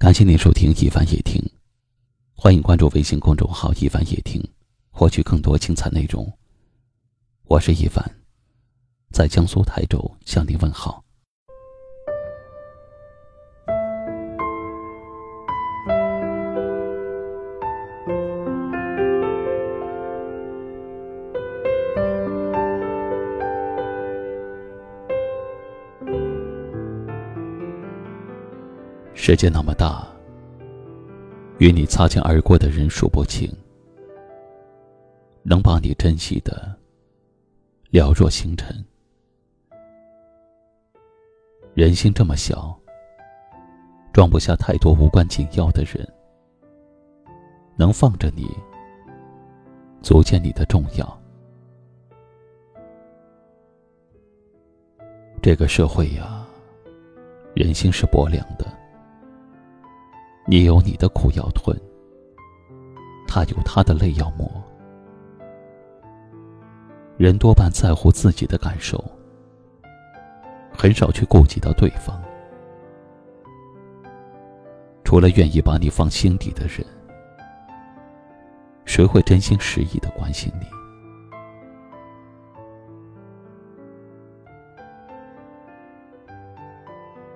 感谢您收听一凡夜听，欢迎关注微信公众号一凡夜听，获取更多精彩内容。我是一凡，在江苏台州向您问好。世界那么大，与你擦肩而过的人数不清，能把你珍惜的寥若星辰。人心这么小，装不下太多无关紧要的人，能放着你，足见你的重要。这个社会呀，人心是薄凉的。你有你的苦要吞，他有他的泪要抹。人多半在乎自己的感受，很少去顾及到对方。除了愿意把你放心底的人，谁会真心实意的关心你？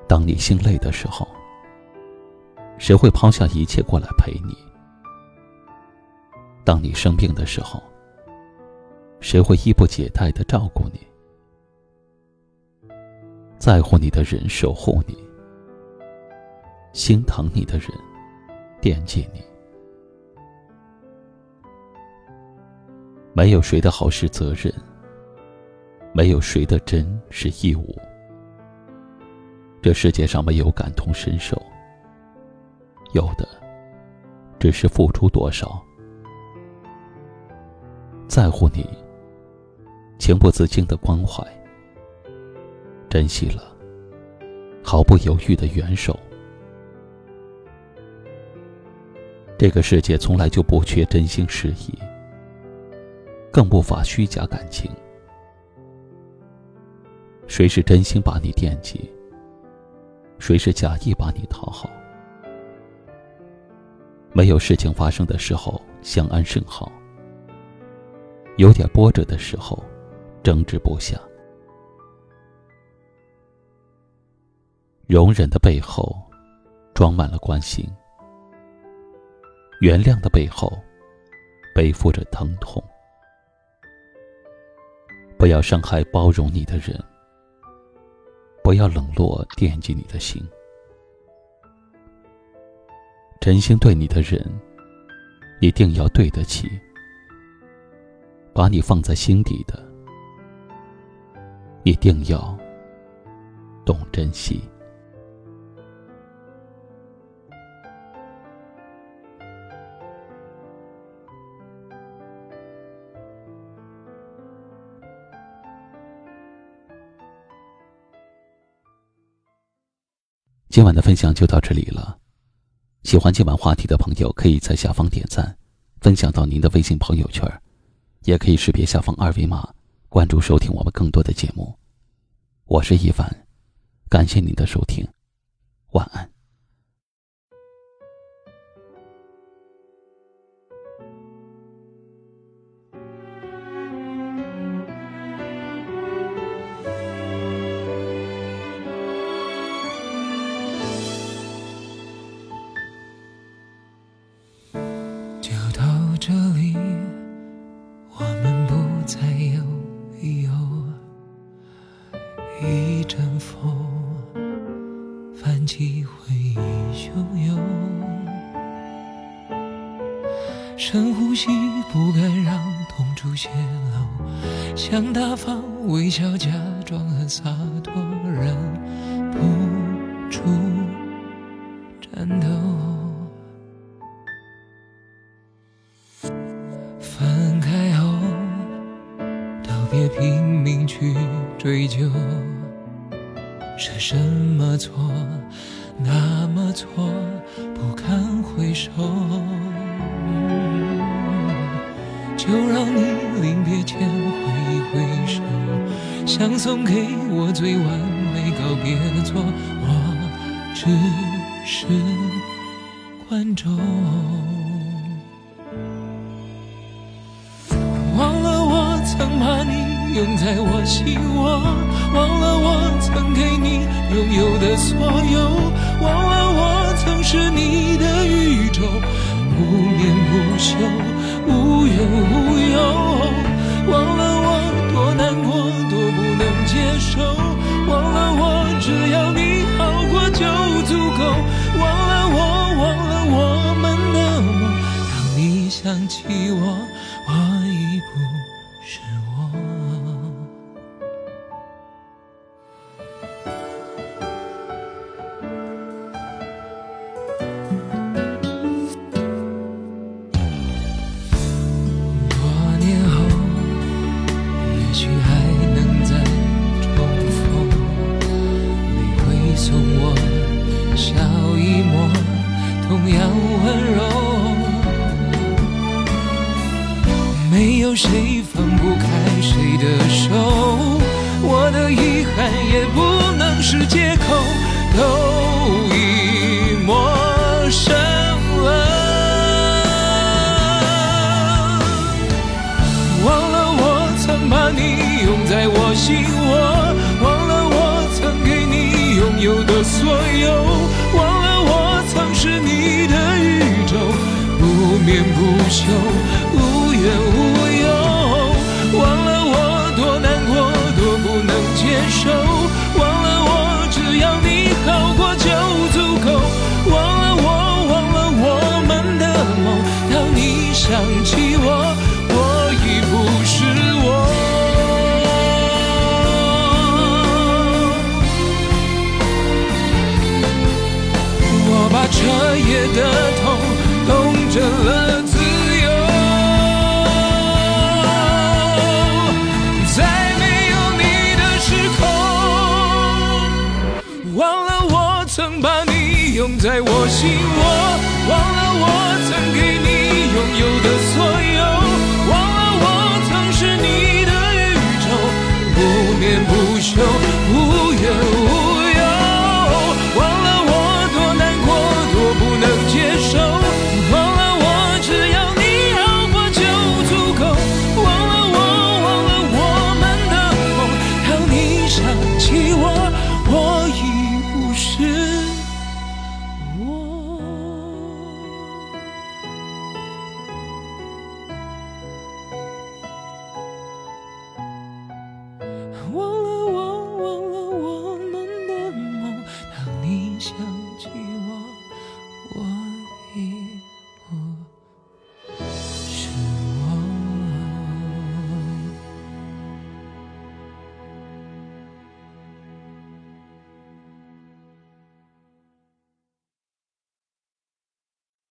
当你心累的时候。谁会抛下一切过来陪你？当你生病的时候，谁会衣不解带的照顾你？在乎你的人守护你，心疼你的人惦记你。没有谁的好是责任，没有谁的真是义务。这世界上没有感同身受。有的，只是付出多少，在乎你，情不自禁的关怀，珍惜了，毫不犹豫的援手。这个世界从来就不缺真心实意，更不乏虚假感情。谁是真心把你惦记？谁是假意把你讨好？没有事情发生的时候，相安甚好；有点波折的时候，争执不下。容忍的背后，装满了关心；原谅的背后，背负着疼痛。不要伤害包容你的人，不要冷落惦记你的心。真心对你的人，一定要对得起；把你放在心底的，一定要懂珍惜。今晚的分享就到这里了。喜欢今晚话题的朋友，可以在下方点赞，分享到您的微信朋友圈，也可以识别下方二维码关注收听我们更多的节目。我是一凡，感谢您的收听，晚安。一阵风，泛起回忆汹涌，深呼吸，不敢让痛处泄露，想大方微笑，假装很洒脱，忍不住颤抖。分开后，都别拼命去追究。是什么错，那么错，不堪回首。就让你临别前挥一挥手，想送给我最完美告别作，我只是。观众。忘了我曾把你拥在我心窝，忘了我拥有的所有，忘了我曾是你的宇宙，不眠不休，无怨无忧，忘了我多难过，多不能接受，忘了我只要你好过就足够，忘了我，忘了我们的梦，当你想起我，我已不笑一抹，同样温柔。没有谁放不开谁的手，我的遗憾也不能是借口，都已陌生了。忘了我曾把你拥在我心窝，忘了我曾给你拥有的所有，不休，无怨无忧。忘了我多难过，多不能接受，忘了我只要你好过就足够，忘了我，忘了我们的梦，当你想起我，我已不是我。我把彻夜的痛在我心窝，忘了我曾给你我。忘